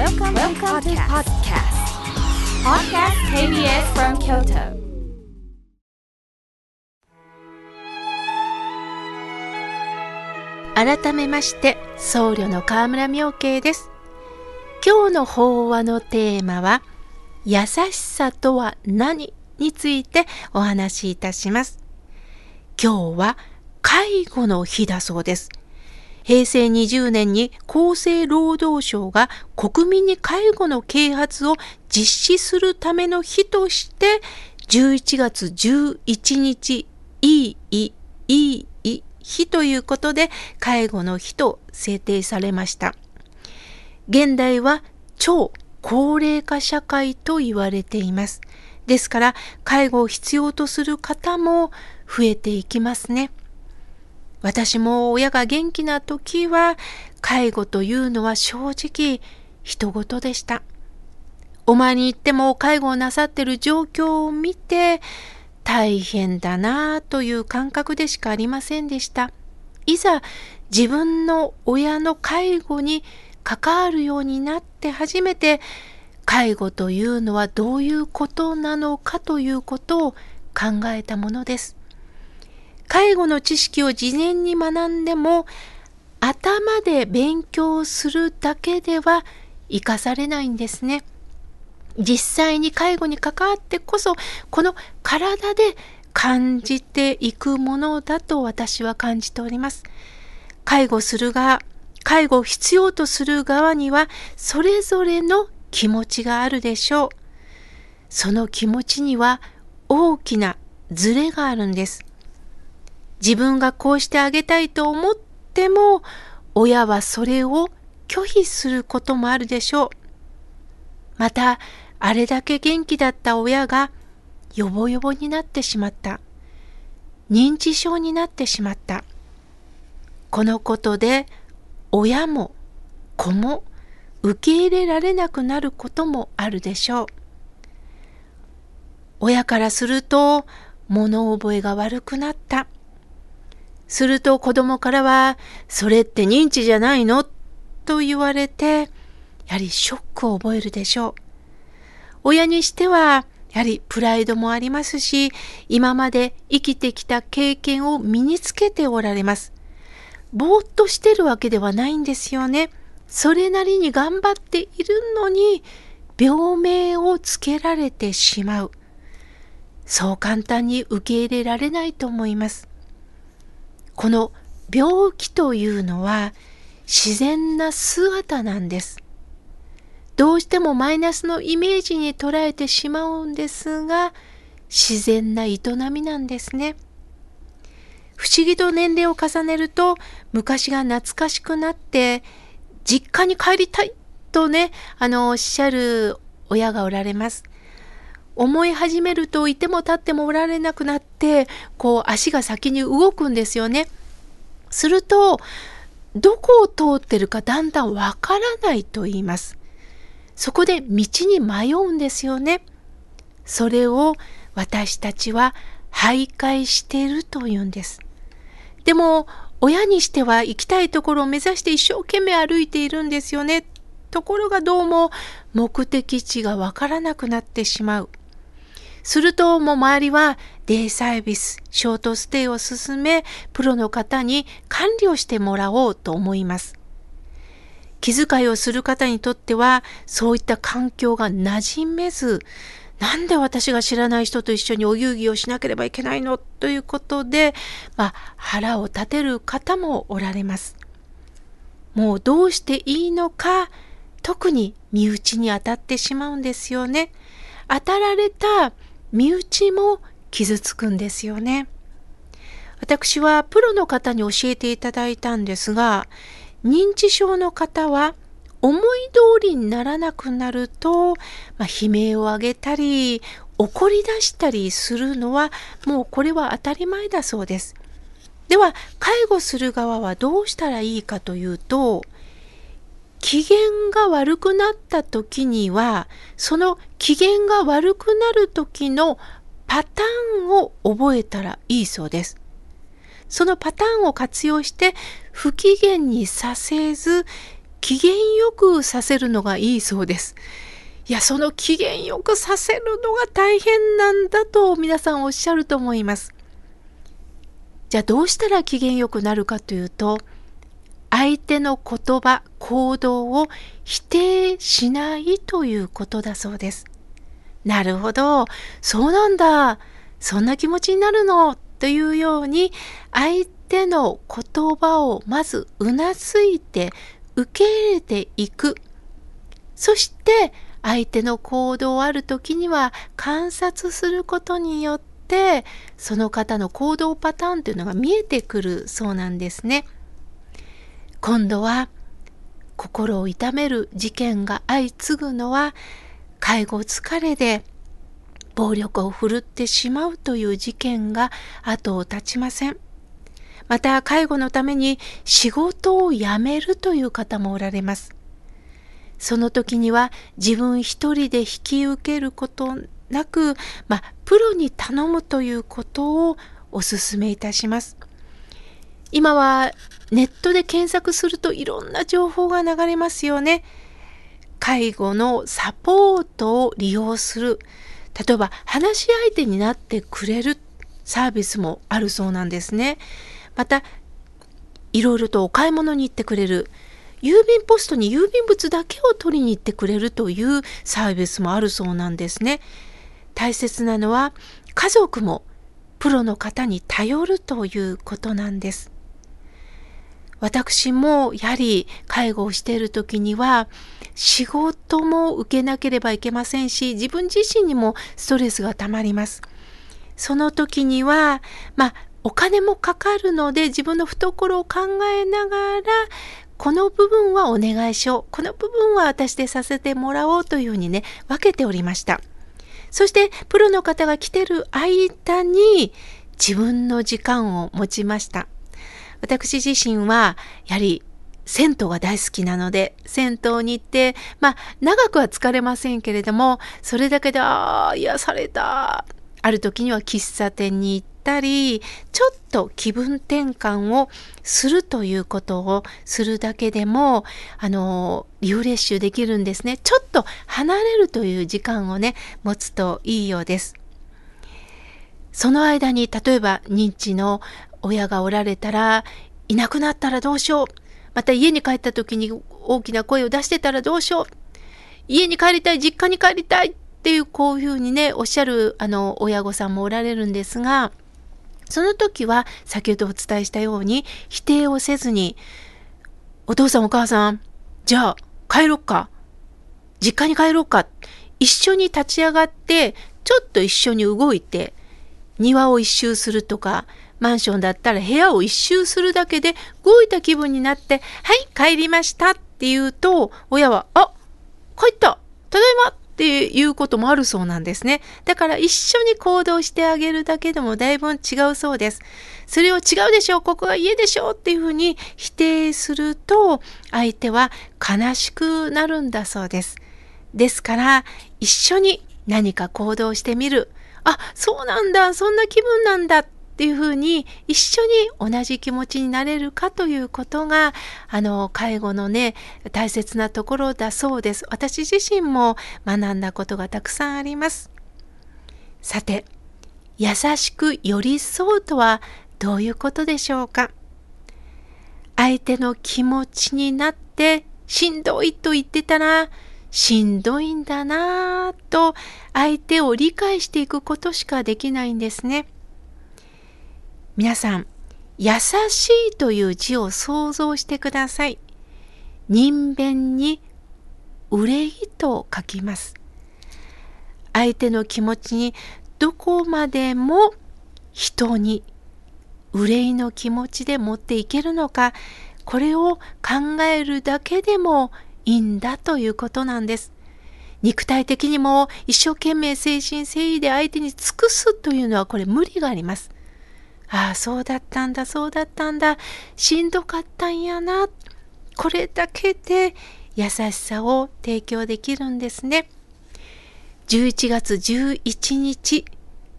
Welcome, Welcome to podcast. Podcast KBS from Kyoto. 改めまして僧侶の河村明慶です今日の法話のテーマは優しさとは何についてお話しいたします今日は介護の日だそうです平成20年に厚生労働省が国民に介護の啓発を実施するための日として11月11日いいいいい日ということで介護の日と制定されました。現代は超高齢化社会と言われています。ですから介護を必要とする方も増えていきますね。私も親が元気な時は介護というのは正直人事でした。お前に行っても介護をなさってる状況を見て大変だなぁという感覚でしかありませんでした。いざ自分の親の介護に関わるようになって初めて介護というのはどういうことなのかということを考えたものです。介護の知識を事前に学んでも頭で勉強するだけでは生かされないんですね。実際に介護に関わってこそこの体で感じていくものだと私は感じております。介護する側、介護を必要とする側にはそれぞれの気持ちがあるでしょう。その気持ちには大きなズレがあるんです。自分がこうしてあげたいと思っても親はそれを拒否することもあるでしょう。またあれだけ元気だった親がヨボヨボになってしまった。認知症になってしまった。このことで親も子も受け入れられなくなることもあるでしょう。親からすると物覚えが悪くなった。すると子供からは、それって認知じゃないの？と言われて、やはりショックを覚えるでしょう。親にしては、やはりプライドもありますし、今まで生きてきた経験を身につけておられます。ぼーっとしてるわけではないんですよね。それなりに頑張っているのに、病名をつけられてしまう。そう簡単に受け入れられないと思います。この病気というのは自然な姿なんです。どうしてもマイナスのイメージに捉えてしまうんですが、自然な営みなんですね。不思議と年齢を重ねると、昔が懐かしくなって、実家に帰りたいとね、あの、おっしゃる親がおられます。思い始めるといても立ってもおられなくなって、こう足が先に動くんですよね。すると、どこを通ってるかだんだんわからないと言います。そこで道に迷うんですよね。それを私たちは徘徊しているというんです。でも、親にしては行きたいところを目指して一生懸命歩いているんですよね。ところがどうも目的地がわからなくなってしまう。するともう周りはデイサービス、ショートステイを進め、プロの方に管理をしてもらおうと思います。気遣いをする方にとってはそういった環境が馴染めずなんで私が知らない人と一緒にお遊戯をしなければいけないのということで、まあ、腹を立てる方もおられます。もうどうしていいのか特に身内に当たってしまうんですよね。当たられた身内も傷つくんですよね。私はプロの方に教えていただいたんですが、認知症の方は思い通りにならなくなると、まあ、悲鳴を上げたり怒り出したりするのはもうこれは当たり前だそうです。では介護する側はどうしたらいいかというと機嫌が悪くなった時にはその機嫌が悪くなる時のパターンを覚えたらいいそうです。そのパターンを活用して不機嫌にさせず機嫌よくさせるのがいいそうです。いや、その機嫌よくさせるのが大変なんだと皆さんおっしゃると思います。じゃあどうしたら機嫌よくなるかというと、相手の言葉、行動を否定しないということだそうです。なるほど、そうなんだ、そんな気持ちになるの、というように、相手の言葉をまずうなずいて受け入れていく。そして相手の行動ある時には観察することによってその方の行動パターンというのが見えてくるそうなんですね。今度は心を痛める事件が相次ぐのは介護疲れで暴力を振るってしまうという事件が後を絶ちません。また介護のために仕事を辞めるという方もおられます。その時には自分一人で引き受けることなく、まあ、プロに頼むということをお勧めいたします。今はネットで検索するといろんな情報が流れますよね。介護のサポートを利用する。例えば話し相手になってくれるサービスもあるそうなんですね。また、いろいろとお買い物に行ってくれる。郵便ポストに郵便物だけを取りに行ってくれるというサービスもあるそうなんですね。大切なのは家族もプロの方に頼るということなんです。私もやはり介護をしている時には仕事も受けなければいけませんし自分自身にもストレスがたまります。その時にはまあお金もかかるので自分の懐を考えながらこの部分はお願いしようこの部分は私でさせてもらおうというふうにね分けておりましたそしてプロの方が来てる間に自分の時間を持ちました私自身はやはり銭湯が大好きなので、銭湯に行って、まあ、長くは疲れませんけれども、それだけで、ああ、癒された。ある時には喫茶店に行ったり、ちょっと気分転換をするということをするだけでも、あの、リフレッシュできるんですね。ちょっと離れるという時間をね、持つといいようです。その間に、例えば認知の親がおられたら、いなくなったらどうしよう。また家に帰った時に大きな声を出してたらどうしよう。家に帰りたい、実家に帰りたい。っていうこういうふうにねおっしゃるあの親御さんもおられるんですがその時は先ほどお伝えしたように否定をせずにお父さんお母さんじゃあ帰ろっか実家に帰ろうか一緒に立ち上がってちょっと一緒に動いて庭を一周するとかマンションだったら部屋を一周するだけで動いた気分になって「はい帰りました」って言うと親は「あ帰ったただいま」っていうこともあるそうなんですね。だから一緒に行動してあげるだけでもだいぶ違うそうです。それを違うでしょう、ここが家でしょうっていうふうに否定すると相手は悲しくなるんだそうです。ですから一緒に何か行動してみる。あ、そうなんだ、そんな気分なんだっていうふうに一緒に同じ気持ちになれるかということがあの介護のね大切なところだそうです。私自身も学んだことがたくさんあります。さて優しく寄り添うとはどういうことでしょうか？相手の気持ちになってしんどいと言ってたらしんどいんだなぁと相手を理解していくことしかできないんですね。皆さん、優しいという字を想像してください。人弁に憂いと書きます。相手の気持ちにどこまでも人に憂いの気持ちで持っていけるのか、これを考えるだけでもいいんだということなんです。肉体的にも一生懸命精神誠意で相手に尽くすというのはこれ無理があります。ああ、そうだったんだ、そうだったんだ、しんどかったんやな。これだけで優しさを提供できるんですね。11月11日、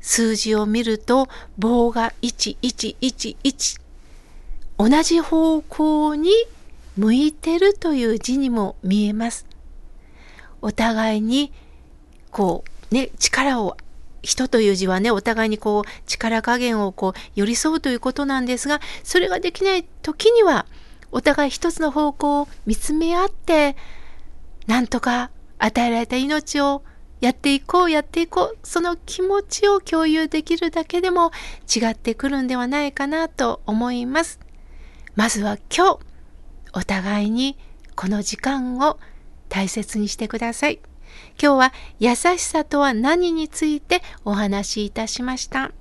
数字を見ると棒が1111同じ方向に向いてるという字にも見えます。お互いにこうね力を人という字はねお互いにこう力加減をこう寄り添うということなんですがそれができない時にはお互い一つの方向を見つめ合ってなんとか与えられた命をやっていこうやっていこうその気持ちを共有できるだけでも違ってくるんではないかなと思います。まずは今日お互いにこの時間を大切にしてください。今日は優しさとは何についてお話しいたしました。